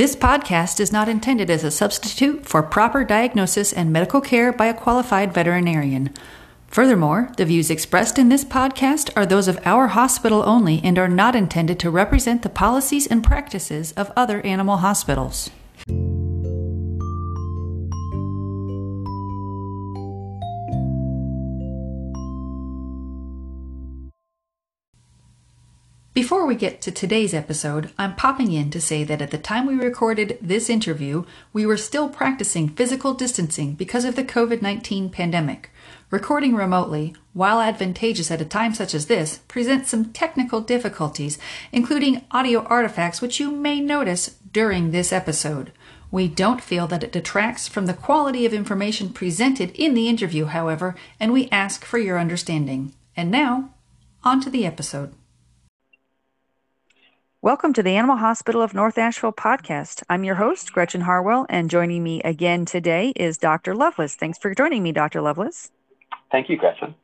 This podcast is not intended as a substitute for proper diagnosis and medical care by a qualified veterinarian. Furthermore, the views expressed in this podcast are those of our hospital only and are not intended to represent the policies and practices of other animal hospitals. Before we get to today's episode, I'm popping in to say that at the time we recorded this interview, we were still practicing physical distancing because of the COVID 19 pandemic. Recording remotely, while advantageous at a time such as this, presents some technical difficulties, including audio artifacts which you may notice during this episode. We don't feel that it detracts from the quality of information presented in the interview, however, and we ask for your understanding. And now, on to the episode. Welcome to the Animal Hospital of North Asheville podcast. I'm your host, Gretchen Harwell, and joining me again today is Dr. Lovelace. Thanks for joining me, Dr. Lovelace. Thank you, Gretchen.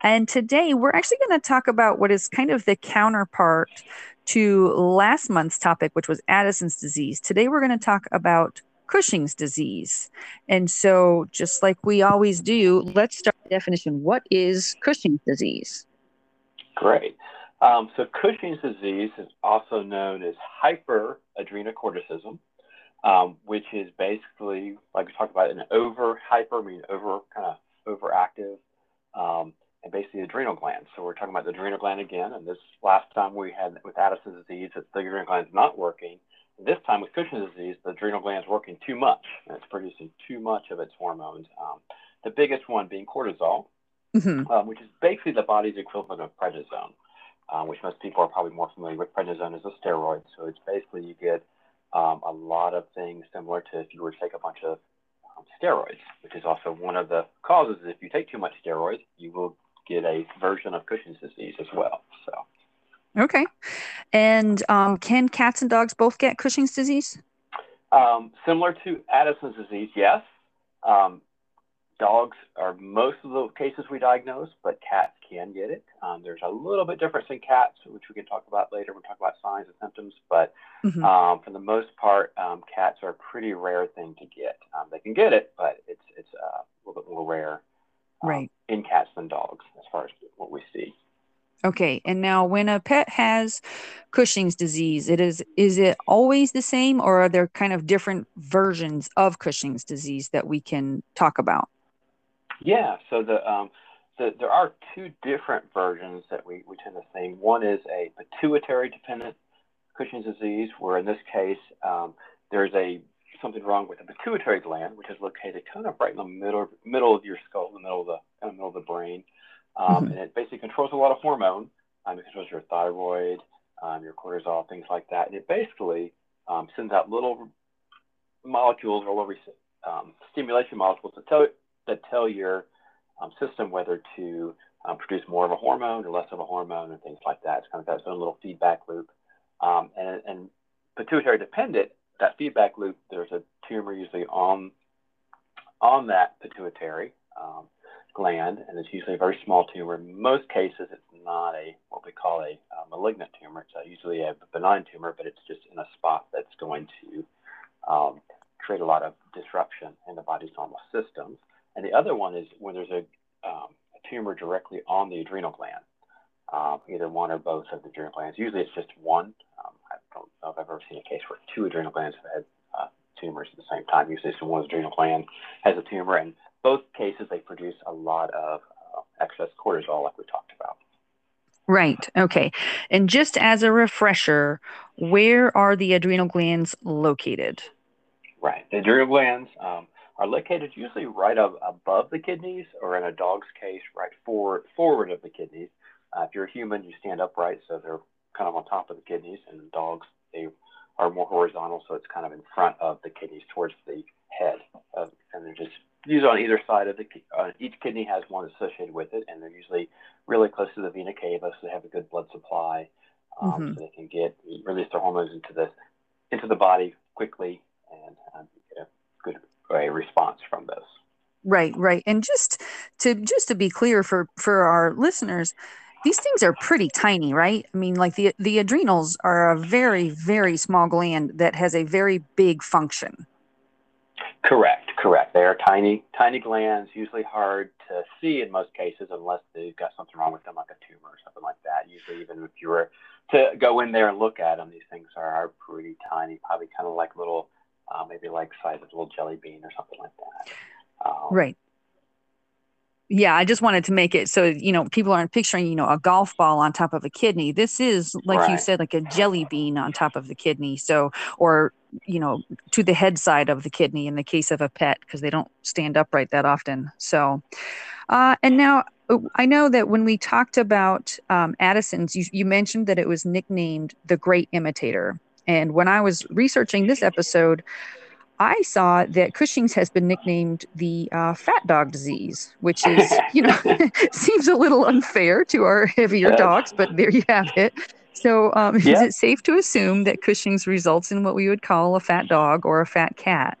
And today we're actually going to talk about what is kind of the counterpart to last month's topic, which was Addison's disease. Today we're going to talk about Cushing's disease. And so, just like we always do, let's start the definition. What is Cushing's disease? Great. Um, so Cushing's disease is also known as hyperadrenocorticism, um, which is basically, like we talked about, an over hyper, meaning over kind of overactive, um, and basically adrenal glands. So we're talking about the adrenal gland again. And this last time we had with Addison's disease, it's the adrenal gland's not working. This time with Cushing's disease, the adrenal gland's working too much, and it's producing too much of its hormones. Um, the biggest one being cortisol, mm-hmm. um, which is basically the body's equivalent of prednisone um, which most people are probably more familiar with. Prednisone is a steroid, so it's basically you get um, a lot of things similar to if you were to take a bunch of um, steroids, which is also one of the causes. Is if you take too much steroids, you will get a version of Cushing's disease as well. So. Okay. And um, can cats and dogs both get Cushing's disease? Um, similar to Addison's disease, yes. Um, dogs are most of the cases we diagnose, but cats can get it. Um, there's a little bit difference in cats, which we can talk about later when we talk about signs and symptoms. But mm-hmm. um, for the most part, um, cats are a pretty rare thing to get. Um, they can get it, but it's it's uh, a little bit more rare um, right. in cats than dogs, as far as what we see. Okay, and now when a pet has Cushing's disease, it is is it always the same, or are there kind of different versions of Cushing's disease that we can talk about? Yeah, so the um, the, there are two different versions that we, we tend to see. One is a pituitary dependent Cushing's disease, where in this case um, there's a something wrong with the pituitary gland, which is located kind of right in the middle middle of your skull, in the middle of the kind of middle of the brain, um, mm-hmm. and it basically controls a lot of hormone. Um, it controls your thyroid, um, your cortisol, things like that, and it basically um, sends out little molecules or little um, stimulation molecules to tell that tell your um, system whether to um, produce more of a hormone or less of a hormone and things like that. It's kind of got its own little feedback loop. Um, and, and pituitary dependent, that feedback loop, there's a tumor usually on on that pituitary um, gland, and it's usually a very small tumor. In most cases, it's not a what we call a, a malignant tumor. It's a, usually a benign tumor, but it's just in a spot that's going to um, create a lot of disruption in the body's normal systems. And the other one is when there's a, um, a tumor directly on the adrenal gland, um, either one or both of the adrenal glands. Usually it's just one. Um, I don't know if I've ever seen a case where two adrenal glands have had uh, tumors at the same time. Usually it's one adrenal gland has a tumor, and both cases they produce a lot of uh, excess cortisol, like we talked about. Right. Okay. And just as a refresher, where are the adrenal glands located? Right. The adrenal glands. Um, are located usually right up above the kidneys, or in a dog's case, right forward forward of the kidneys. Uh, if you're a human, you stand upright, so they're kind of on top of the kidneys, and dogs they are more horizontal, so it's kind of in front of the kidneys towards the head, uh, and they're just usually on either side of the uh, each kidney has one associated with it, and they're usually really close to the vena cava, so they have a good blood supply, um, mm-hmm. so they can get release their hormones into the into the body quickly and um, get a good a response from this. Right, right. And just to just to be clear for for our listeners, these things are pretty tiny, right? I mean, like the the adrenals are a very very small gland that has a very big function. Correct, correct. They are tiny tiny glands, usually hard to see in most cases, unless they've got something wrong with them, like a tumor or something like that. Usually, even if you were to go in there and look at them, these things are, are pretty tiny, probably kind of like little, uh, maybe like size of a little jelly bean or something like that. Um, right yeah, I just wanted to make it so you know people aren't picturing you know a golf ball on top of a kidney. This is like right. you said, like a jelly bean on top of the kidney. So or you know to the head side of the kidney in the case of a pet because they don't stand upright that often. So uh, and now I know that when we talked about um, Addison's, you, you mentioned that it was nicknamed the Great Imitator. And when I was researching this episode, I saw that Cushing's has been nicknamed the uh, fat dog disease, which is, you know, seems a little unfair to our heavier dogs, but there you have it. So, um, is it safe to assume that Cushing's results in what we would call a fat dog or a fat cat?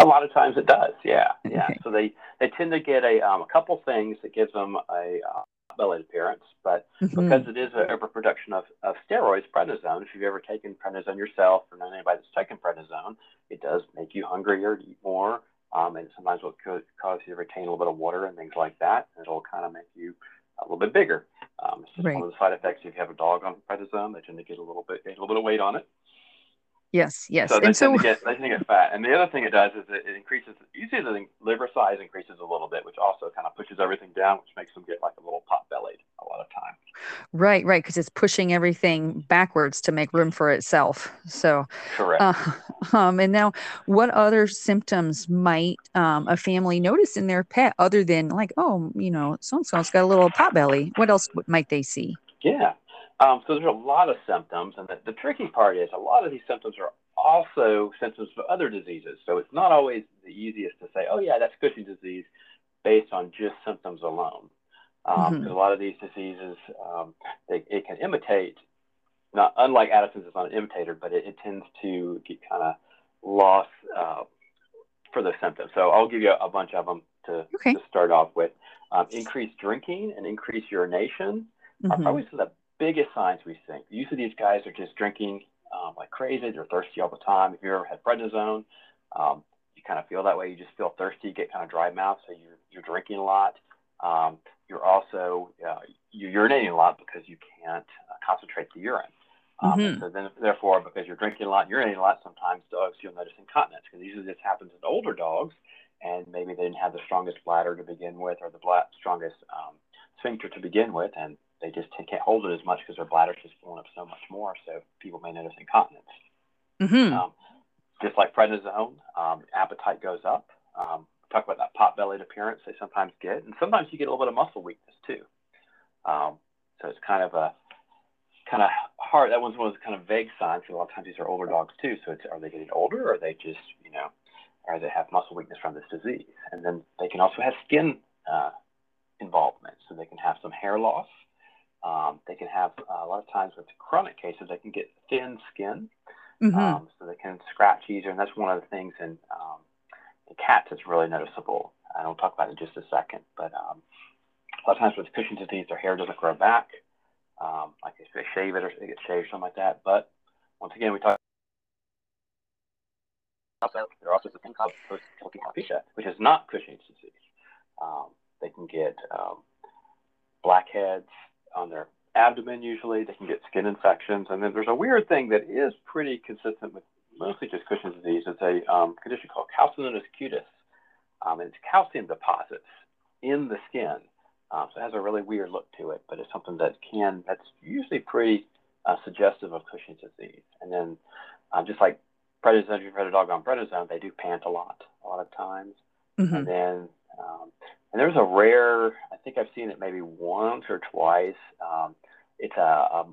A lot of times it does, yeah, yeah. Okay. So they, they tend to get a, um, a couple things that gives them a uh, belly appearance, but mm-hmm. because it is an overproduction of, of steroids, prednisone, if you've ever taken prednisone yourself or known anybody that's taken prednisone, it does make you hungrier to eat more. Um, and sometimes will could cause you to retain a little bit of water and things like that. It'll kind of make you a little bit bigger. Um, it's just right. one of the side effects if you have a dog on prednisone, they tend to get a little bit, get a little bit of weight on it. Yes, yes. So they and tend so, to get they tend to get fat. And the other thing it does is it, it increases usually the liver size increases a little bit, which also kind of pushes everything down, which makes them get like a little pot bellied a lot of times. Right, right, because it's pushing everything backwards to make room for itself. So correct. Uh, um, and now, what other symptoms might um, a family notice in their pet other than like, oh, you know, so and so's got a little pot belly? What else might they see? Yeah. Um, so there's a lot of symptoms, and the, the tricky part is a lot of these symptoms are also symptoms of other diseases. So it's not always the easiest to say, oh yeah, that's Cushing's disease, based on just symptoms alone. Um, mm-hmm. a lot of these diseases, um, they, it can imitate, not unlike Addison's, it's not an imitator, but it, it tends to get kind of lost uh, for the symptoms. So I'll give you a, a bunch of them to, okay. to start off with. Um, increased drinking and increased urination mm-hmm. are probably some of the biggest signs we think. Usually these guys are just drinking um, like crazy. They're thirsty all the time. If you ever had prednisone, um, you kind of feel that way. You just feel thirsty, get kind of dry mouth, so you're, you're drinking a lot. Um, you're also uh, you're urinating a lot because you can't uh, concentrate the urine. Um, mm-hmm. So then, therefore, because you're drinking a lot, urinating a lot, sometimes dogs you'll notice incontinence because usually this happens in older dogs, and maybe they didn't have the strongest bladder to begin with or the bla- strongest um, sphincter to begin with, and they just can't hold it as much because their bladder's just filling up so much more. So people may notice incontinence. Mm-hmm. Um, just like prednisone, um, appetite goes up. Um, talk about that pot bellied appearance they sometimes get, and sometimes you get a little bit of muscle weakness too. Um, so it's kind of a kind of hard. That one's one of those kind of vague signs. Because a lot of times these are older dogs too. So it's are they getting older, or are they just you know, or they have muscle weakness from this disease? And then they can also have skin uh, involvement, so they can have some hair loss. Um, they can have uh, a lot of times with chronic cases, they can get thin skin, mm-hmm. um, so they can scratch easier, and that's one of the things in, um, in cats that's really noticeable. I will talk about it in just a second, but um, a lot of times with Cushing's disease, their hair doesn't grow back, um, like if they shave it or it gets shaved, something like that. But once again, we talk. Also, there are also the thing called post-clipping alopecia, which is not Cushing's disease. Um, they can get um, blackheads, on their abdomen usually. They can get skin infections. And then there's a weird thing that is pretty consistent with mostly just Cushing's disease. It's a um, condition called calcinosis cutis. Um, and it's calcium deposits in the skin. Um, so it has a really weird look to it, but it's something that can, that's usually pretty uh, suggestive of Cushing's disease. And then um, just like prednisone, you've had a dog on prednisone, they do pant a lot, a lot of times. Mm-hmm. And then um, and there's a rare, I think I've seen it maybe once or twice. Um, it's a, a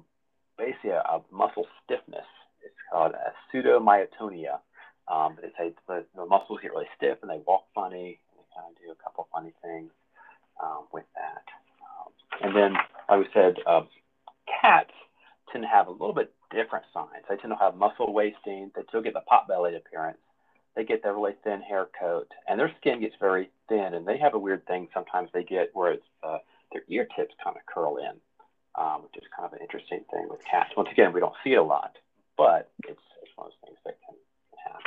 basically a, a, muscle stiffness. It's called a pseudomyotonia. Um, it's a, the, the, muscles get really stiff and they walk funny. And they kind of do a couple funny things um, with that. Um, and then, like we said, uh, cats tend to have a little bit different signs. They tend to have muscle wasting. They still get the pot bellied appearance they get that really thin hair coat, and their skin gets very thin, and they have a weird thing. Sometimes they get where it's uh, their ear tips kind of curl in, um, which is kind of an interesting thing with cats. Once again, we don't see it a lot, but it's, it's one of those things that can, happen.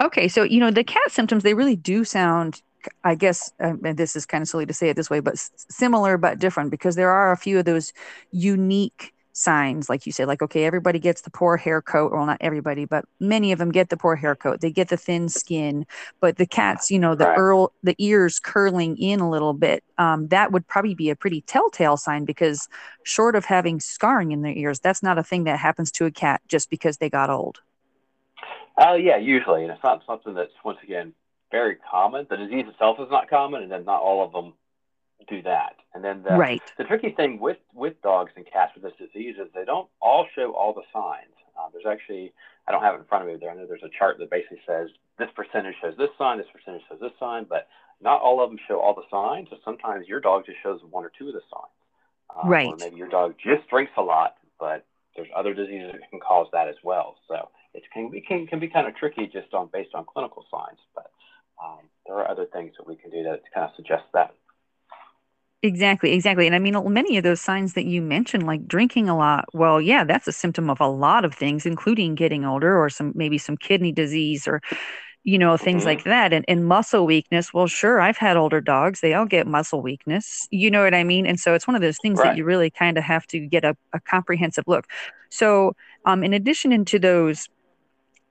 Okay, so you know the cat symptoms they really do sound I guess, um, and this is kind of silly to say it this way, but similar but different because there are a few of those unique signs like you said like okay everybody gets the poor hair coat well not everybody but many of them get the poor hair coat. They get the thin skin but the cats you know the right. earl the ears curling in a little bit um, that would probably be a pretty telltale sign because short of having scarring in their ears that's not a thing that happens to a cat just because they got old. Uh, yeah usually and it's not something that's once again very common. The disease itself is not common and then not all of them do that. And then the, right. the tricky thing with, with dogs and cats with this disease is they don't all show all the signs. Uh, there's actually, I don't have it in front of me there. I know there's a chart that basically says this percentage shows this sign, this percentage shows this sign, but not all of them show all the signs. So sometimes your dog just shows one or two of the signs. Uh, right. Or maybe your dog just drinks a lot, but there's other diseases that can cause that as well. So it can be, can, can be kind of tricky just on based on clinical signs, but um, there are other things that we can do that kind of suggest that. Exactly, exactly. And I mean, many of those signs that you mentioned, like drinking a lot, well, yeah, that's a symptom of a lot of things, including getting older or some maybe some kidney disease or, you know, things mm-hmm. like that. And, and muscle weakness, well, sure, I've had older dogs, they all get muscle weakness. You know what I mean? And so it's one of those things right. that you really kind of have to get a, a comprehensive look. So, um, in addition into those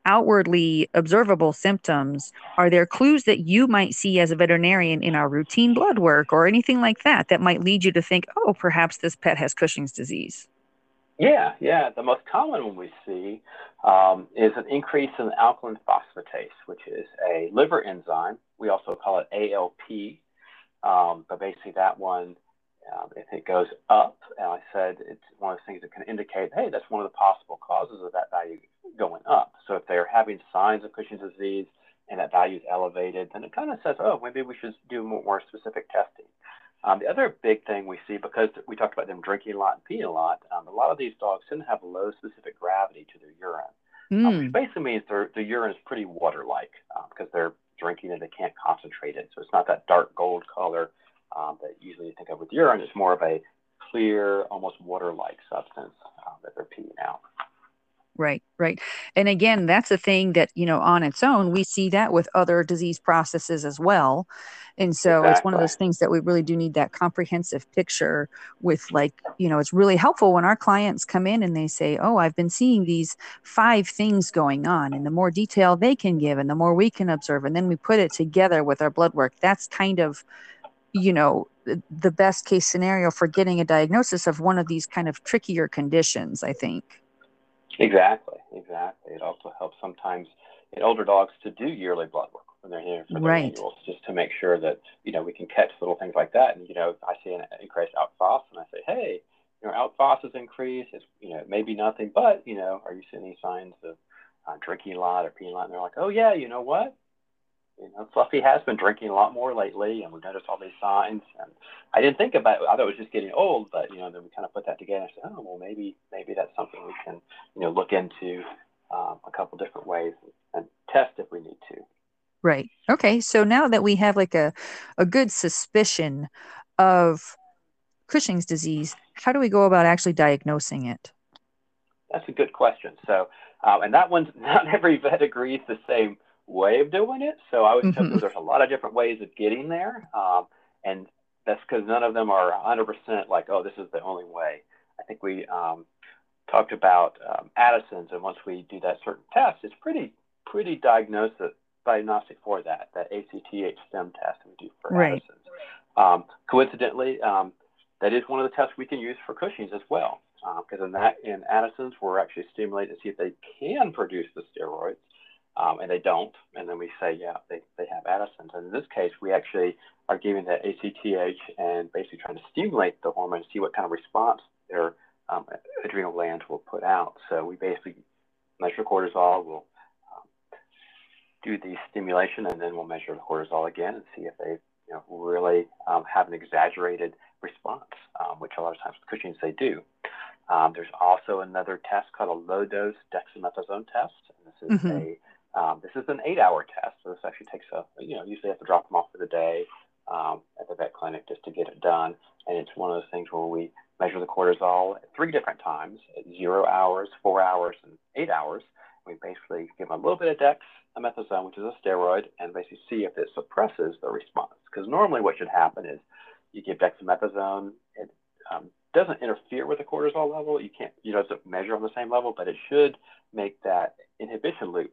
outwardly observable symptoms, are there clues that you might see as a veterinarian in our routine blood work or anything like that that might lead you to think, oh, perhaps this pet has Cushing's disease? Yeah, yeah. The most common one we see um, is an increase in alkaline phosphatase, which is a liver enzyme. We also call it ALP. Um, but basically, that one, um, if it goes up, and I said it's one of those things that can indicate, hey, that's one of the possible causes of that value going up. So if they're having signs of Cushing's disease and that value is elevated, then it kind of says, oh, maybe we should do more, more specific testing. Um, the other big thing we see, because we talked about them drinking a lot and peeing a lot, um, a lot of these dogs tend to have low specific gravity to their urine, mm. um, which hmm. basically means their, the urine is pretty water-like because um, they're drinking and they can't concentrate it. So it's not that dark gold color um, that usually you think of with urine. It's more of a clear, almost water-like substance uh, that they're peeing out. Right, right. And again, that's a thing that, you know, on its own, we see that with other disease processes as well. And so exactly. it's one of those things that we really do need that comprehensive picture with, like, you know, it's really helpful when our clients come in and they say, Oh, I've been seeing these five things going on. And the more detail they can give and the more we can observe, and then we put it together with our blood work, that's kind of, you know, the best case scenario for getting a diagnosis of one of these kind of trickier conditions, I think. Exactly, exactly. It also helps sometimes in older dogs to do yearly blood work when they're here for their right. annuals, just to make sure that you know we can catch little things like that. And you know, I see an increased phos, and I say, hey, your ALP phos has increased. It's you know, maybe nothing, but you know, are you seeing any signs of uh, drinking a lot or peeing a lot? And they're like, oh yeah, you know what? You know, Fluffy has been drinking a lot more lately, and we've noticed all these signs. And I didn't think about it; I thought it was just getting old, but you know, then we kind of put that together. and said, oh, well, maybe maybe that's something we can you know look into um, a couple different ways and test if we need to. Right. Okay. So now that we have like a a good suspicion of Cushing's disease, how do we go about actually diagnosing it? That's a good question. So, um, and that one's not every vet agrees the same way of doing it. So I would mm-hmm. tell you there's a lot of different ways of getting there. Um, and that's because none of them are 100% like, oh, this is the only way. I think we um, talked about um, Addison's, and once we do that certain test, it's pretty pretty diagnostic diagnostic for that that ACTH stim test we do for right. Addison's. Um, coincidentally, um, that is one of the tests we can use for Cushing's as well, because uh, in that in Addison's we're actually stimulating to see if they can produce the steroids um, and they don't, and then we say, yeah, they, they have Addison's. And in this case, we actually are giving the ACTH and basically trying to stimulate the hormone, see what kind of response their um, adrenal glands will put out. So we basically measure cortisol, we'll um, do the stimulation, and then we'll measure the cortisol again and see if they you know, really um, have an exaggerated response, um, which a lot of times with Cushing's they do. Um, there's also another test called a low dose dexamethasone test. And this is mm-hmm. a um, this is an eight-hour test, so this actually takes a you know usually have to drop them off for the day. um, at the vet clinic just to get it done. And it's one of those things where we measure the cortisol at three different times at zero hours, four hours, and eight hours. We basically give them a little bit of Dex, a dexamethasone, which is a steroid, and basically see if it suppresses the response. Because normally what should happen is you give dexamethasone, it um, doesn't interfere with the cortisol level. You can't, you know, doesn't measure on the same level, but it should make that inhibition loop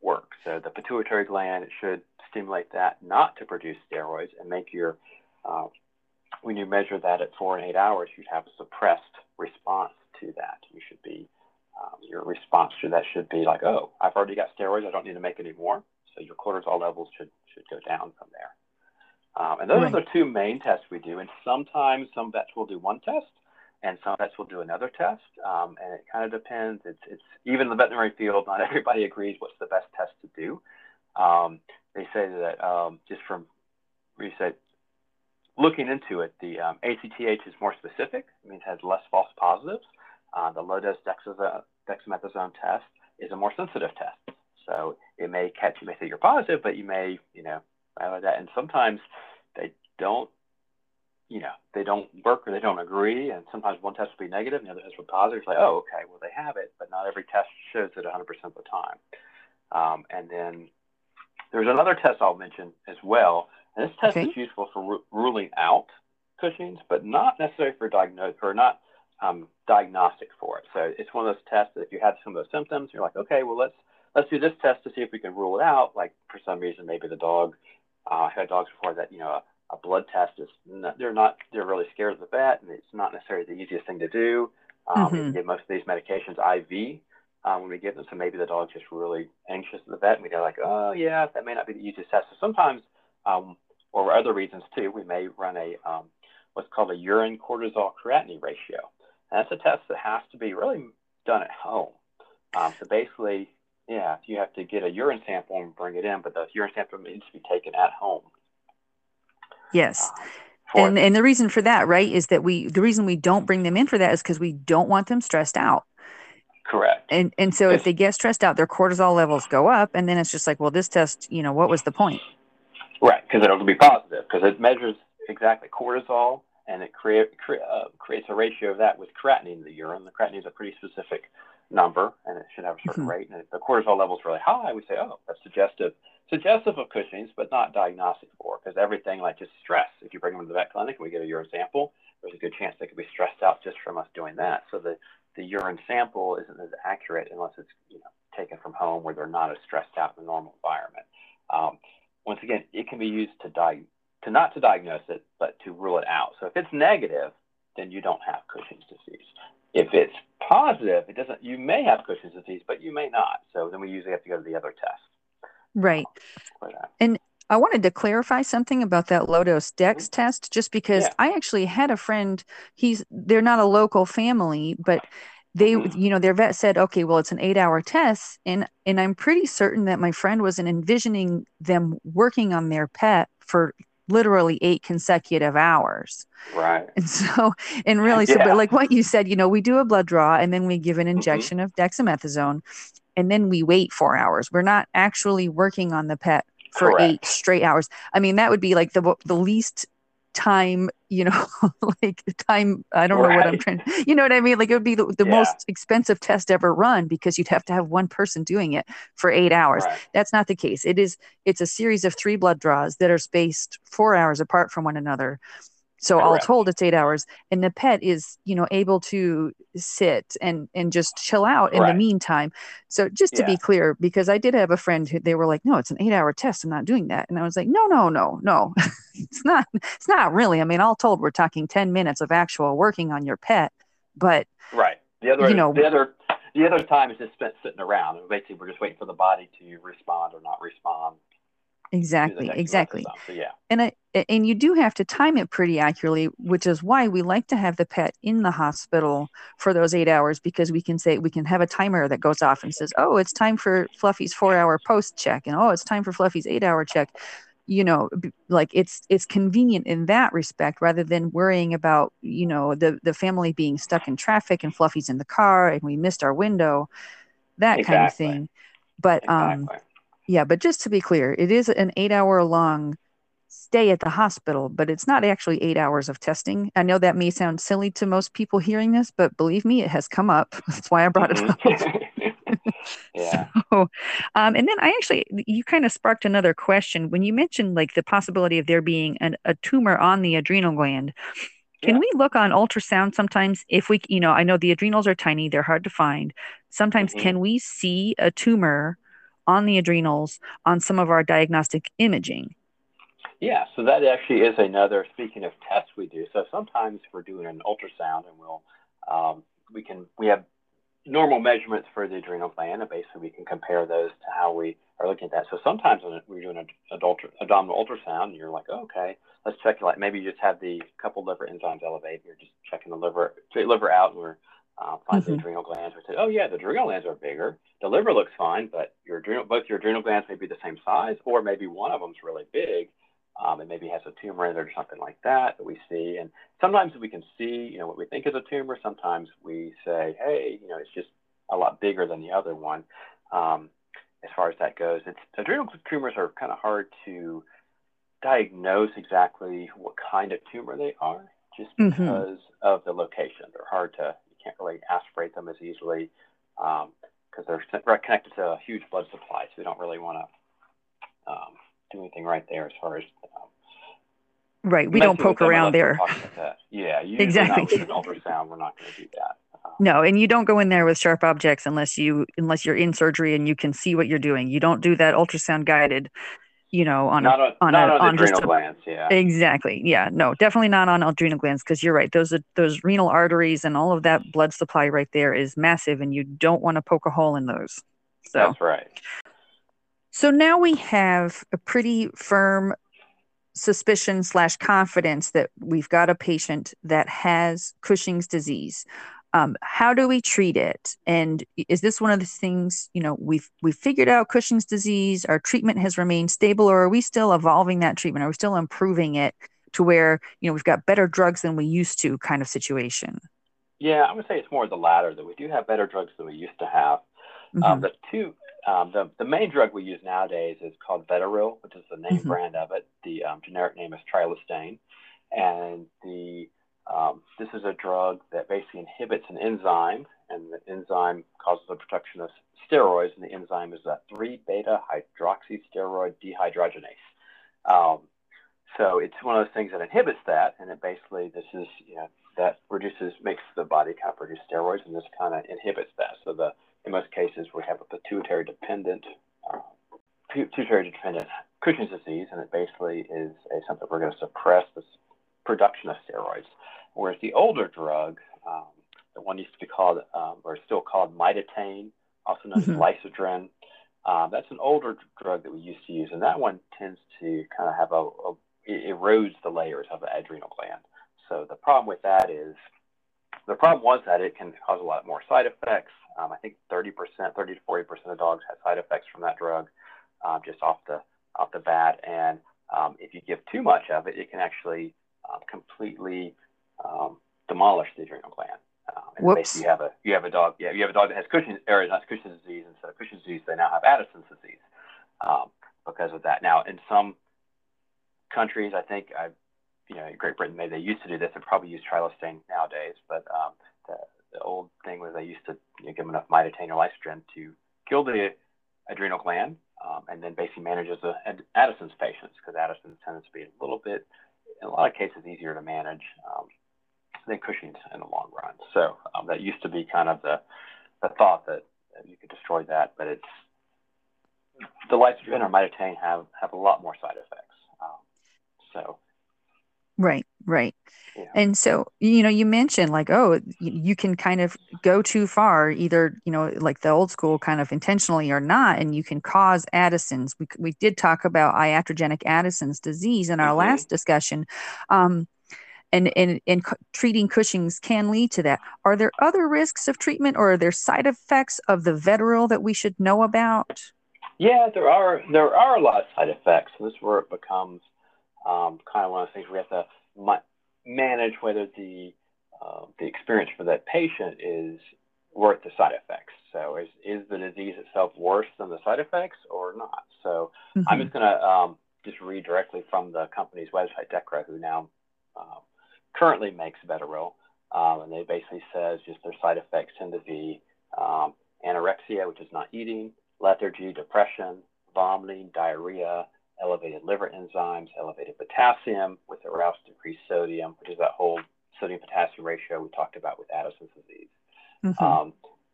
work. So the pituitary gland, should stimulate that not to produce steroids and make your, uh, when you measure that at four and eight hours, you'd have a suppressed response to that. You should be, um, your response to that should be like, oh, I've already got steroids, I don't need to make any more. So your cortisol levels should should go down from there. Um, and those right. are the two main tests we do. And sometimes some vets will do one test, and some vets will do another test. Um, and it kind of depends. It's, it's even in the veterinary field, not everybody agrees what's the best test to do. Um, they say that um, just from research, looking into it, the um, ACTH is more specific. It means it has less false positives. Uh, the low dose dexamethasone test is a more sensitive test. So it may catch you may say you're positive, but you may, you know, that. And sometimes they don't, you know, they don't work or they don't agree. And sometimes one test will be negative and the other test will be positive. It's like, oh, okay, well, they have it, but not every test shows it 100% of the time. Um, and then there's another test I'll mention as well. And this test okay. is useful for ru- ruling out Cushing's, but not necessarily for diagnose or not um, diagnostic for it. So it's one of those tests that if you have some of those symptoms, you're like, okay, well let's let's do this test to see if we can rule it out. Like for some reason, maybe the dog uh, I had dogs before that, you know, a, blood test is not, they're not they're really scared of the vet, and it's not necessarily the easiest thing to do. Um, mm-hmm. We give most of these medications IV um, when we give them, so maybe the dog's just really anxious at the vet, and we go like, oh yeah, that may not be the easiest test. So sometimes, um, or other reasons too, we may run a um, what's called a urine cortisol creatinine ratio. And that's a test that has to be really done at home. Um, so basically, yeah, you have to get a urine sample and bring it in, but the urine sample needs to be taken at home. Yes. Uh, and, and the reason for that, right, is that we the reason we don't bring them in for that is because we don't want them stressed out. Correct. And and so if they get stressed out, their cortisol levels go up, and then it's just like, well, this test, you know, what was the point? Right, because it'll be positive because it measures exactly cortisol and it create, cre- uh, creates a ratio of that with creatinine in the urine. The creatinine is a pretty specific number, and it should have a certain mm-hmm. rate. And if the cortisol level is really high, we say, oh, that's suggestive, suggestive of Cushing's, but not diagnostic for. Because everything like just stress. If you bring them to the vet clinic and we get a urine sample, there's a good chance they could be stressed out just from us doing that. So the the urine sample isn't as accurate unless it's you know taken from home where they're not as stressed out in the normal environment. Um, once again, it can be used to di- to not to diagnose it, but to rule it out. So if it's negative, then you don't have Cushing's disease. If it's positive, it doesn't. You may have Cushing's disease, but you may not. So then we usually have to go to the other test. Right. And I wanted to clarify something about that low dose Dex mm-hmm. test, just because yeah. I actually had a friend. He's they're not a local family, but they mm-hmm. you know their vet said okay well it's an eight hour test and and i'm pretty certain that my friend wasn't envisioning them working on their pet for literally eight consecutive hours. Right. And so, and really, so, yeah. but like what you said, you know, we do a blood draw and then we give an mm-hmm. injection mm-hmm. of dexamethasone and then we wait four hours. We're not actually working on the pet for Correct. eight straight hours. I mean, that would be like the, the least time you know like time i don't right. know what i'm trying you know what i mean like it would be the, the yeah. most expensive test ever run because you'd have to have one person doing it for eight hours right. that's not the case it is it's a series of three blood draws that are spaced four hours apart from one another so Correct. all told it's eight hours and the pet is you know able to sit and and just chill out in right. the meantime. So just to yeah. be clear because i did have a friend who they were like no it's an eight hour test. I'm not doing that. And i was like no no no no. It's not it's not really. I mean all told we're talking 10 minutes of actual working on your pet but right. The other you know the other the other time is just spent sitting around. Basically we're just waiting for the body to respond or not respond exactly exactly so, yeah and I, and you do have to time it pretty accurately which is why we like to have the pet in the hospital for those eight hours because we can say we can have a timer that goes off and says oh it's time for fluffy's four hour post check and oh it's time for fluffy's eight hour check you know like it's it's convenient in that respect rather than worrying about you know the the family being stuck in traffic and fluffy's in the car and we missed our window that exactly. kind of thing but um, exactly. um yeah, but just to be clear, it is an eight hour long stay at the hospital, but it's not actually eight hours of testing. I know that may sound silly to most people hearing this, but believe me, it has come up. That's why I brought it up. Mm-hmm. yeah. So, um, and then I actually, you kind of sparked another question when you mentioned like the possibility of there being an, a tumor on the adrenal gland. Can yeah. we look on ultrasound sometimes if we, you know, I know the adrenals are tiny, they're hard to find. Sometimes mm-hmm. can we see a tumor on the adrenals on some of our diagnostic imaging? Yeah, so that actually is another, speaking of tests we do. So sometimes we're doing an ultrasound and we'll, um, we can, we have normal measurements for the adrenal gland, and basically we can compare those to how we are looking at that. So sometimes when we're doing an adult, abdominal ultrasound, and you're like, oh, okay, let's check. Like maybe you just have the couple liver enzymes elevate. You're just checking the liver, liver out, and we're uh, find mm-hmm. the adrenal glands. We say, oh yeah, the adrenal glands are bigger. The liver looks fine, but your adrenal, both your adrenal glands may be the same size, or maybe one of them's really big, um, it maybe has a tumor in it or something like that that we see. And sometimes we can see, you know, what we think is a tumor. Sometimes we say, hey, you know, it's just a lot bigger than the other one. Um, as far as that goes, it's adrenal tumors are kind of hard to diagnose exactly what kind of tumor they are, just mm-hmm. because mm-hmm. of the location. They're hard to can't really aspirate them as easily because um, they're connected to a huge blood supply, so we don't really want to um, do anything right there as far as um, right. We don't poke around there. Yeah, exactly. an ultrasound, we're not going to do that. Um, no, and you don't go in there with sharp objects unless you unless you're in surgery and you can see what you're doing. You don't do that ultrasound guided, you know, on not a, on, a, on, on just a, glands, yeah. Exactly. Yeah. No, definitely not on adrenal glands because you're right. Those are those renal arteries and all of that blood supply right there is massive, and you don't want to poke a hole in those. So that's right. So now we have a pretty firm suspicion slash confidence that we've got a patient that has Cushing's disease. Um, how do we treat it? And is this one of the things you know we've we've figured out Cushing's disease? Our treatment has remained stable, or are we still evolving that treatment? Are we still improving it to where you know we've got better drugs than we used to, kind of situation? Yeah, I would say it's more the latter that we do have better drugs than we used to have. Um, mm-hmm. Um, the two um, the, the main drug we use nowadays is called Vetoryl, which is the name mm-hmm. brand of it. The um, generic name is Trilostane. And the, um, this is a drug that basically inhibits an enzyme, and the enzyme causes the production of steroids, and the enzyme is a 3 beta hydroxysteroid dehydrogenase. Um, so it's one of those things that inhibits that, and it basically, this is, you know, that reduces, makes the body kind of produce steroids, and this kind of inhibits that. So the in most cases, we have a pituitary dependent, uh, pituitary dependent Cushing's disease, and it basically is a, something we're going to suppress the production of steroids. Whereas the older drug, um, the one used to be called, um, or still called mitotane, also known mm-hmm. as Lysodren, um, that's an older drug that we used to use, and that one tends to kind of have a, a it erodes the layers of the adrenal gland. So the problem with that is the problem was that it can cause a lot more side effects. Um, I think 30%, 30 to 40% of dogs have side effects from that drug um, just off the off the bat. And um, if you give too much of it, it can actually um, completely um, demolish the adrenal gland. Um, and Whoops. basically, you have a you have a dog. Yeah, you have a dog that has Cushing's or not Cushing's disease instead of Cushing's disease. They now have Addison's disease because of that. Now, in some countries, I think I, you know, Great Britain, they, they used to do this. They probably use trilostane nowadays, but the, the old thing was they used to you know, give them enough mitotane or Lysodren to kill the adrenal gland um, and then basically manages the Addison's patients because Addison's tends to be a little bit, in a lot of cases, easier to manage um, than Cushing's in the long run. So um, that used to be kind of the, the thought that, you could destroy that, but it's the Lysodren or mitotane have, have a lot more side effects. Um, so Right, right. Yeah. And so, you know, you mentioned like, oh, you can kind of go too far, either, you know, like the old school kind of intentionally or not, and you can cause Addison's. We, we did talk about iatrogenic Addison's disease in our mm-hmm. last discussion. Um, and, and, and treating Cushing's can lead to that. Are there other risks of treatment or are there side effects of the Vetoryl that we should know about? Yeah, there are there are a lot of side effects. This is where it becomes um, kind of one of the things we have to ma- manage whether the uh, the experience for that patient is worth the side effects. So is is the disease itself worse than the side effects or not? So mm-hmm. I'm just going to um, just read directly from the company's website, Dechra, who now uh, currently makes Vetoryl. Um, and they basically says just their side effects tend to be um, anorexia, which is not eating, lethargy, depression, vomiting, diarrhea, elevated liver enzymes, elevated potassium with aroused decreased sodium, which is that whole sodium potassium ratio we talked about with Addison's disease. Mm-hmm. Um,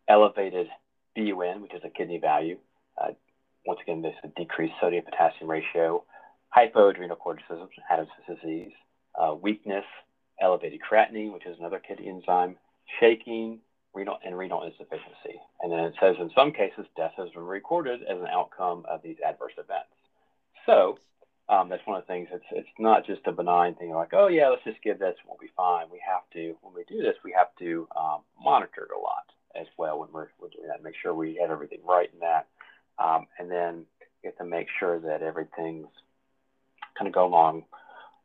elevated BUN, which is a kidney value. Uh, once again, this is a decreased sodium potassium ratio. Hypoadrenocorticism, Addison's disease. Uh, weakness, elevated creatinine, which is another kidney enzyme. Shaking, renal and renal insufficiency. And then it says in some cases, death has been recorded as an outcome of these adverse events. So um, that's one of the things. It's it's not just a benign thing like, oh yeah, let's just give this, and we'll be fine. We have to when we do this, we have to um, monitor it a lot as well when we're, we're doing that. Make sure we have everything right in that, um, and then we have to make sure that everything's kind of go along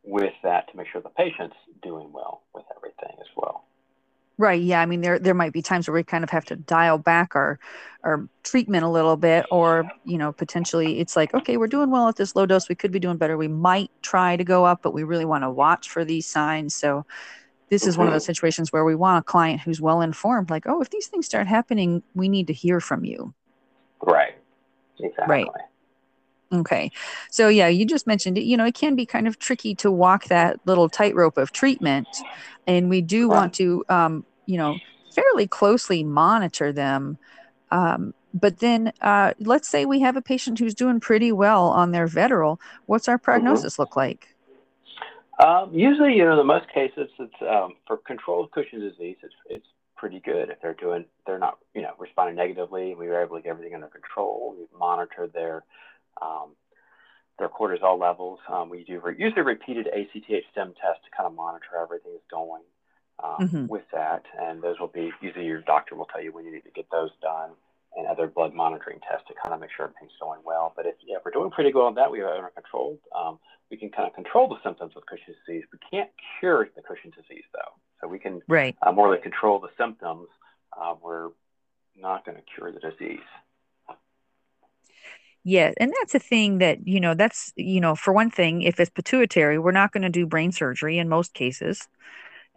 with that to make sure the patient's doing well with everything as well. Right. Yeah. I mean, there there might be times where we kind of have to dial back our our treatment a little bit, or you know, potentially it's like, okay, we're doing well at this low dose. We could be doing better. We might try to go up, but we really want to watch for these signs. So this is one of those mm-hmm. situations where we want a client who's well informed, like, oh, if these things start happening, we need to hear from you. Right. Exactly. Right. Okay. So yeah, you just mentioned it, you know, it can be kind of tricky to walk that little tightrope of treatment. And we do want to um, you know fairly closely monitor them um, but then uh, let's say we have a patient who's doing pretty well on their Vetoryl what's our mm-hmm. prognosis mm-hmm. look like um, usually you know the most cases it's um, for controlled cushing's disease it's, it's pretty good if they're doing they're not you know responding negatively we were able to get everything under control we monitor their um, their cortisol levels um, we do re- usually repeated ACTH stim test to kind of monitor everything is going um, mm-hmm. with that. And those will be usually your doctor will tell you when you need to get those done and other blood monitoring tests to kind of make sure everything's going well. But if, yeah, if we're doing pretty good on that, we have it under control. Um, we can kind of control the symptoms of Cushing's disease. We can't cure the Cushing's disease though. So we can right. uh, more than control the symptoms. Uh, we're not going to cure the disease. Yeah, and that's a thing that, you know, that's, you know, for one thing, if it's pituitary, we're not going to do brain surgery in most cases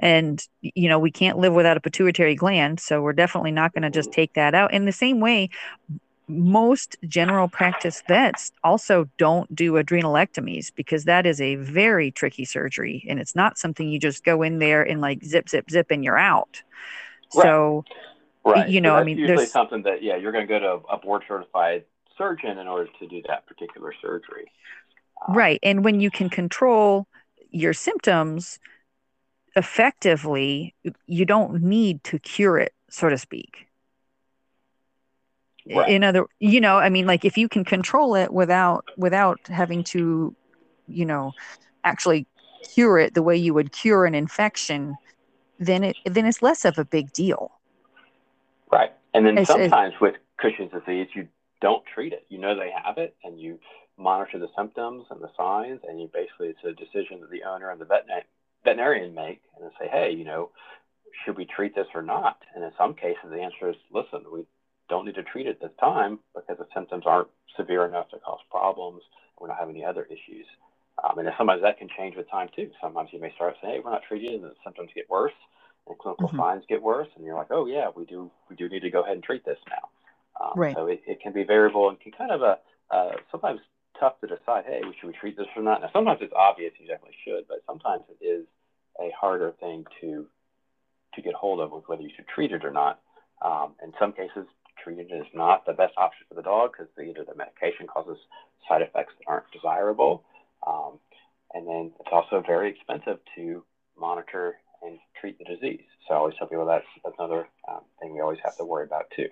and you know we can't live without a pituitary gland so we're definitely not going to just take that out. In the same way most general practice vets also don't do adrenalectomies because that is a very tricky surgery and it's not something you just go in there and like zip zip zip and you're out. Right. so right. you know so i mean usually there's something that yeah you're going to go to a board certified surgeon in order to do that particular surgery. Right. And when you can control your symptoms effectively, you don't need to cure it, so to speak. Right. In other, you know, I mean, like if you can control it without without having to, you know, actually cure it the way you would cure an infection, then it then it's less of a big deal. Right, and then it's, sometimes it's, with Cushing's disease, you don't treat it. You know they have it, and you monitor the symptoms and the signs, and you basically it's a decision that the owner and the veterinarian veterinarian make and say, hey, you know, should we treat this or not? And in some cases, the answer is, listen, we don't need to treat it at this time because the symptoms aren't severe enough to cause problems. We don't have any other issues. Um, and sometimes that can change with time too. Sometimes you may start saying, hey, we're not treating and the symptoms get worse and clinical mm-hmm. signs get worse. And you're like, oh, yeah, we do, we do need to go ahead and treat this now. Um, right. So it, it, can be variable and can kind of a, uh, uh, sometimes tough to decide, hey, should we treat this or not? Now, sometimes it's obvious you definitely should, but sometimes it is a harder thing to to get hold of with whether you should treat it or not. Um, in some cases, treating it is not the best option for the dog because either the medication causes side effects that aren't desirable, um, and then it's also very expensive to monitor and treat the disease. So I always tell people that's, that's another um, thing we always have to worry about too.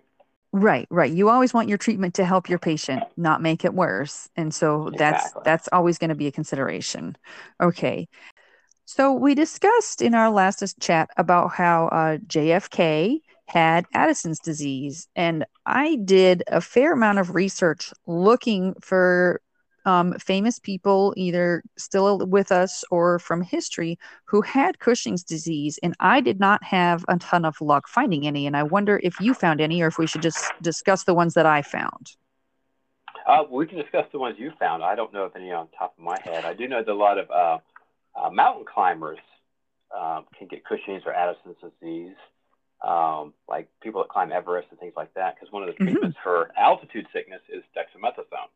Right, right. You always want your treatment to help your patient, not make it worse. And so exactly. that's that's always going to be a consideration. Okay. So we discussed in our last chat about how uh, JFK had Addison's disease, and I did a fair amount of research looking for um, famous people, either still with us or from history, who had Cushing's disease, and I did not have a ton of luck finding any. And I wonder if you found any, or if we should just discuss the ones that I found. Uh, we can discuss the ones you found. I don't know of any on top of my head. I do know that a lot of uh, uh, mountain climbers um, can get Cushing's or Addison's disease, um, like people that climb Everest and things like that, because one of the mm-hmm. treatments mm-hmm. for altitude sickness is dexamethasone.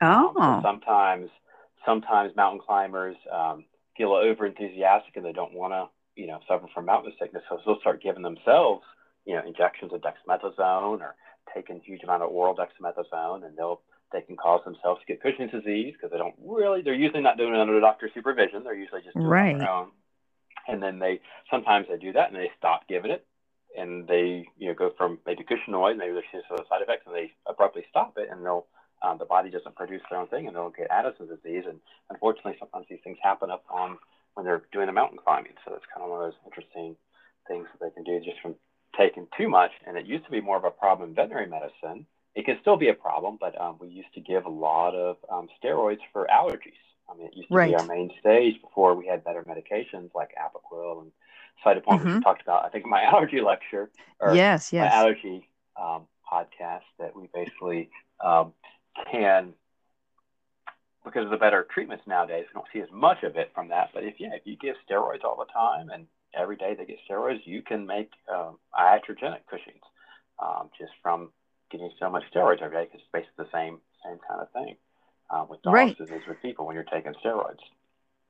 Oh. So sometimes, sometimes mountain climbers um, feel over enthusiastic and they don't want to, you know, suffer from mountain sickness, so they'll start giving themselves, you know, injections of dexamethasone or taking huge amount of oral dexamethasone, and they'll they can cause themselves to get Cushing's disease because they don't really, they're usually not doing it under doctor's supervision. They're usually just doing right. it on their own. And then they, sometimes they do that and they stop giving it and they, you know, go from maybe Cushingoid, maybe they're seeing some side effects and they abruptly stop it and they'll, um, the body doesn't produce their own thing and they'll get Addison's disease. And unfortunately, sometimes these things happen up on when they're doing the mountain climbing. So it's kind of one of those interesting things that they can do just from taking too much. And it used to be more of a problem in veterinary medicine it can still be a problem, but um, we used to give a lot of um, steroids for allergies. I mean, it used to right. be our main stage before we had better medications like Apoquel and Cytopoint, mm-hmm. which we talked about, I think, in my allergy lecture or yes, yes. my allergy um, podcast that we basically um, can, because of the better treatments nowadays, we don't see as much of it from that. But if, yeah, if you give steroids all the time and every day they get steroids, you can make um, iatrogenic Cushing's um, just from getting so much steroids every day because it's basically the same same kind of thing uh, with dogs right. as with people when you're taking steroids.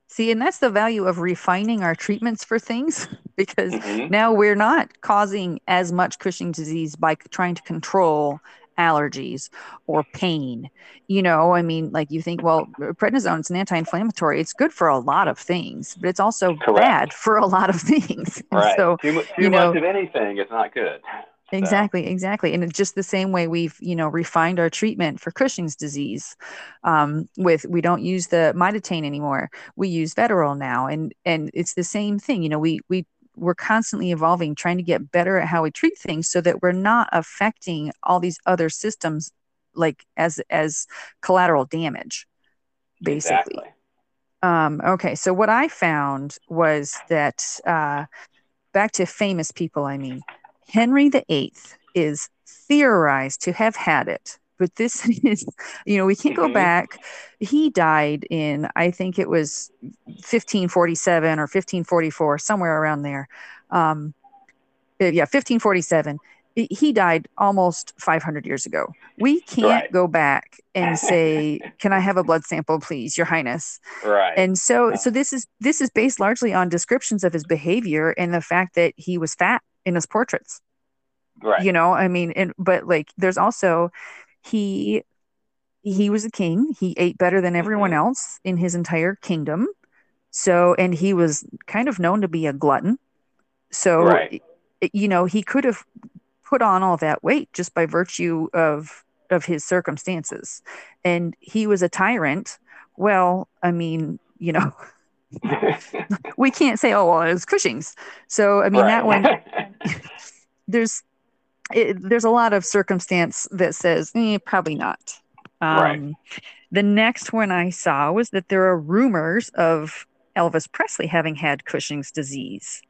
See, and that's the value of refining our treatments for things because mm-hmm. now we're not causing as much Cushing disease by trying to control allergies or pain. You know, I mean, like you think, well, prednisone is an anti-inflammatory. It's good for a lot of things, but it's also Correct. bad for a lot of things. Right. So, too, too you know, much of anything is not good. Exactly, exactly. And it's just the same way we've, you know, refined our treatment for Cushing's disease. Um, with we don't use the mitotane anymore. We use Vetoryl now. And and it's the same thing. You know, we we we're constantly evolving, trying to get better at how we treat things so that we're not affecting all these other systems like as as collateral damage, basically. Exactly. Um, okay, so what I found was that uh, back to famous people, I mean, Henry VIII is theorized to have had it, but this is, you know, we can't go mm-hmm. back. He died in, I think it was 1547 or 1544, somewhere around there. Um, uh, yeah, 1547 he died almost 500 years ago. We can't right. go back and say, "Can I have a blood sample, please, Your Highness?" Right. And so, so this is this is based largely on descriptions of his behavior and the fact that he was fat in his portraits. Right. You know, I mean, and but like there's also he he was a king. He ate better than everyone mm-hmm. else in his entire kingdom. So, and he was kind of known to be a glutton. So, right. you know, he could have put on all that weight just by virtue of of his circumstances. And he was a tyrant. Well, I mean, you know, we can't say, oh, well, it was Cushing's. So, I mean, right. that one, there's, it, there's a lot of circumstance that says eh, probably not. Um, right. The next one I saw was that there are rumors of Elvis Presley having had Cushing's disease.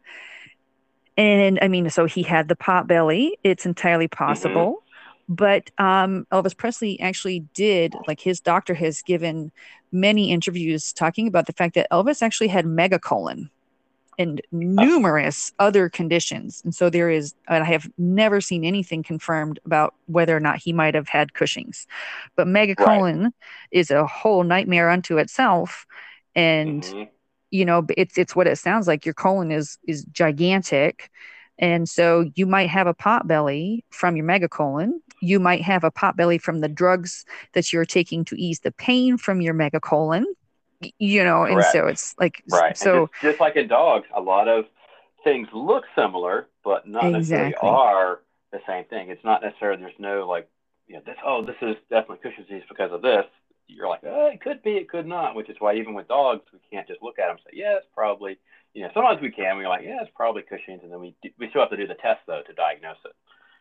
And I mean, so he had the pot belly. It's entirely mm-hmm. possible. Mm-hmm. But um, Elvis Presley actually did, like his doctor has given many interviews talking about the fact that Elvis actually had megacolon and numerous other conditions. And so there is, I have never seen anything confirmed about whether or not he might have had Cushing's. But megacolon right. is a whole nightmare unto itself. And, mm-hmm. you know, it's, it's what it sounds like. Your colon is, is gigantic. And so you might have a pot belly from your megacolon. You might have a pot belly from the drugs that you're taking to ease the pain from your megacolon you know Correct. and so it's like right so just, just, like in dogs a lot of things look similar but not exactly. necessarily are the same thing it's not necessarily there's no like you know this oh this is definitely Cushing's disease because of this you're like oh it could be it could not which is why even with dogs we can't just look at them and say yeah it's probably you know sometimes we can we're like yeah it's probably Cushing's and then we do, we still have to do the test though to diagnose it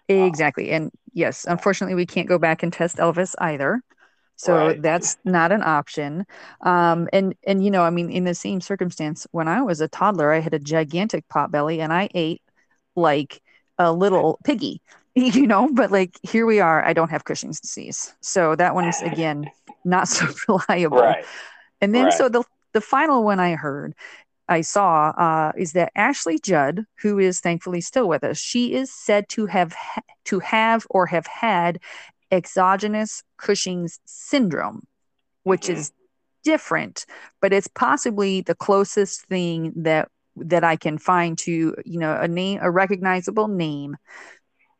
um, Exactly. And yes, unfortunately, we can't go back and test Elvis either so right. that's not an option um, and and you know i mean in the same circumstance when i was a toddler i had a gigantic pot belly and i ate like a little piggy you know, but like here we are. I don't have Cushing's disease. So that one is again not so reliable. Right. And then Right. so the the final one I heard I saw uh, is that Ashley Judd, who is thankfully still with us, she is said to have ha- to have or have had exogenous Cushing's syndrome, which Mhm. is different, but it's possibly the closest thing that that I can find to you know a name a recognizable name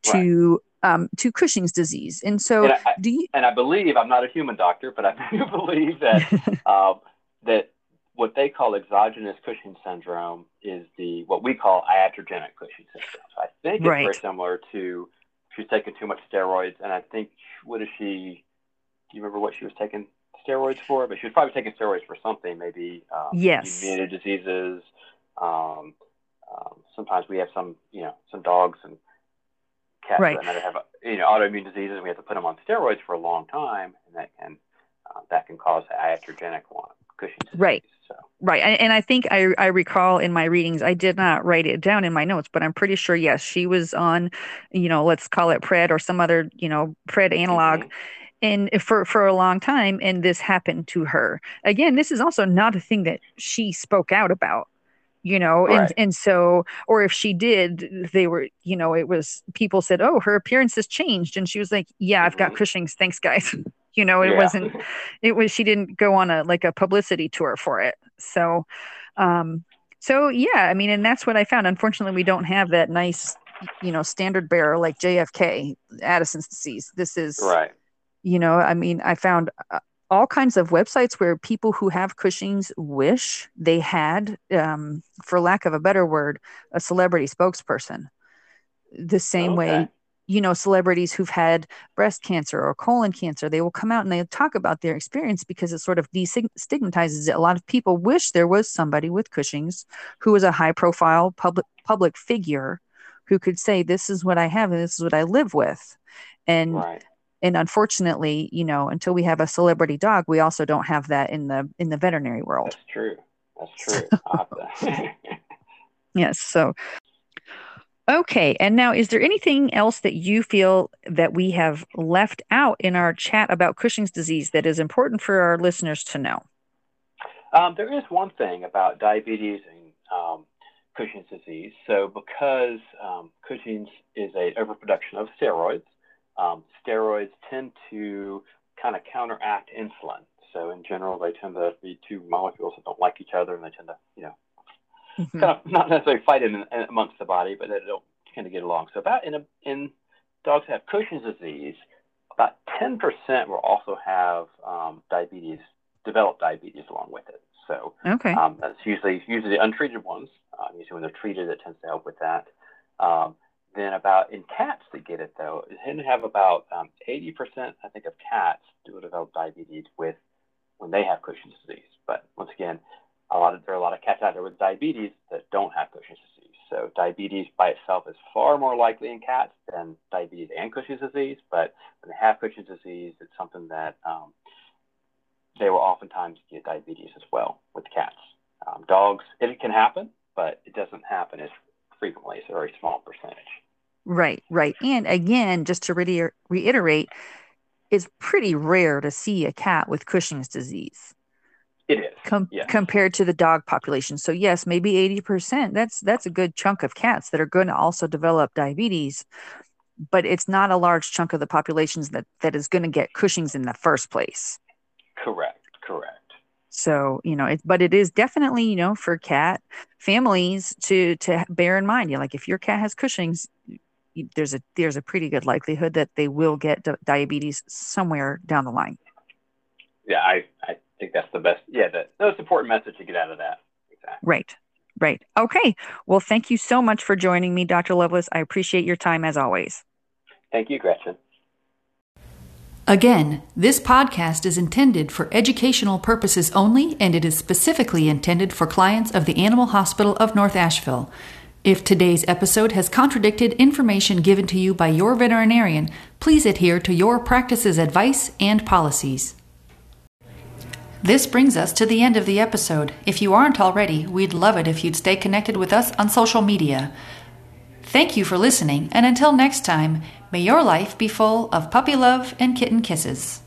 to um, to Cushing's disease. And so, And I- do you? and I believe I'm not a human doctor, but I do believe that um, that what they call exogenous Cushing syndrome is the what we call iatrogenic Cushing syndrome. So I think it's very similar to she's taking too much steroids, and I think what is she? Do you remember what she was taking steroids for? But she was probably taking steroids for something, maybe um, Yes. immunity diseases. Um, um, sometimes we have some, you know, some dogs and cats Right. that have, you know, autoimmune diseases. and We have to put them on steroids for a long time, and that can uh, that can cause iatrogenic disease. Right. So Right. And, and I think I, I recall in my readings, I did not write it down in my notes, but I'm pretty sure, yes, she was on, you know, let's call it PRED or some other, you know, PRED analog. Mhm. And for, for a long time, and this happened to her. Again, this is also not a thing that she spoke out about, you know, and, Right. and so, or if she did, they were, you know, it was people said, oh, her appearance has changed. And she was like, yeah, I've got Mhm. Cushing's. Thanks, guys. you know, it Yeah. wasn't, it was, she didn't go on a, like a publicity tour for it. So, um, so yeah, I mean, and that's what I found. Unfortunately, we don't have that nice, you know, standard bearer like JFK, Addison's disease. This is, right. you know, I mean, I found uh, all kinds of websites where people who have Cushing's wish they had, um, for lack of a better word, a celebrity spokesperson. The same way, Okay. You know, celebrities who've had breast cancer or colon cancer, they will come out and they talk about their experience because it sort of destigmatizes it. A lot of people wish there was somebody with Cushing's who was a high profile public public figure who could say, This is what I have and this is what I live with. And Right. and unfortunately, you know, until we have a celebrity dog, we also don't have that in the in the veterinary world. That's true. That's true. I'll have to- Yes. So, okay. And now, is there anything else that you feel that we have left out in our chat about Cushing's disease that is important for our listeners to know? Um, there is one thing about diabetes and um, Cushing's disease. So, because um, Cushing's is a overproduction of steroids, um, steroids tend to kind of counteract insulin. So, in general, they tend to be two molecules that don't like each other, and they tend to, you know, Mhm. kind of not necessarily fight in, in amongst the body, but they don't kind of get along. So, about in a, in dogs that have Cushing's disease, about 10% will also have um, diabetes, develop diabetes along with it. So, Okay. um, that's usually usually the untreated ones. Um, usually when they're treated, it tends to help with that. Um, then about in cats that get it though, it tend to have about um, 80% I think of cats do develop diabetes with when they have Cushing's disease. But once again, a lot of there are a lot of cats out there with diabetes that don't have Cushing's disease. So diabetes by itself is far more likely in cats than diabetes and Cushing's disease. But when they have Cushing's disease, it's something that um, they will oftentimes get diabetes as well with cats. Um, dogs, it can happen, but it doesn't happen as frequently. It's a very small percentage. Right. Right. And again, just to reiter- reiterate, it's pretty rare to see a cat with Cushing's disease. It is. com- compared to the dog population. So yes, maybe 80%. That's that's a good chunk of cats that are going to also develop diabetes, but it's not a large chunk of the populations that that is going to get Cushing's in the first place. Correct. Correct. So, you know, it but it is definitely, you know, for cat families to to bear in mind. You know, like if your cat has Cushing's, there's a there's a pretty good likelihood that they will get di- diabetes somewhere down the line. Yeah, I, I, I think that's the best. Yeah, the most important message to get out of that. Exactly. Right. Right. Okay. Well, thank you so much for joining me, Dr. Lovelace. I appreciate your time as always. Thank you, Gretchen. Again, this podcast is intended for educational purposes only, and it is specifically intended for clients of the Animal Hospital of North Asheville. If today's episode has contradicted information given to you by your veterinarian, please adhere to your practice's advice and policies. This brings us to the end of the episode. If you aren't already, we'd love it if you'd stay connected with us on social media. Thank you for listening, and until next time, may your life be full of puppy love and kitten kisses.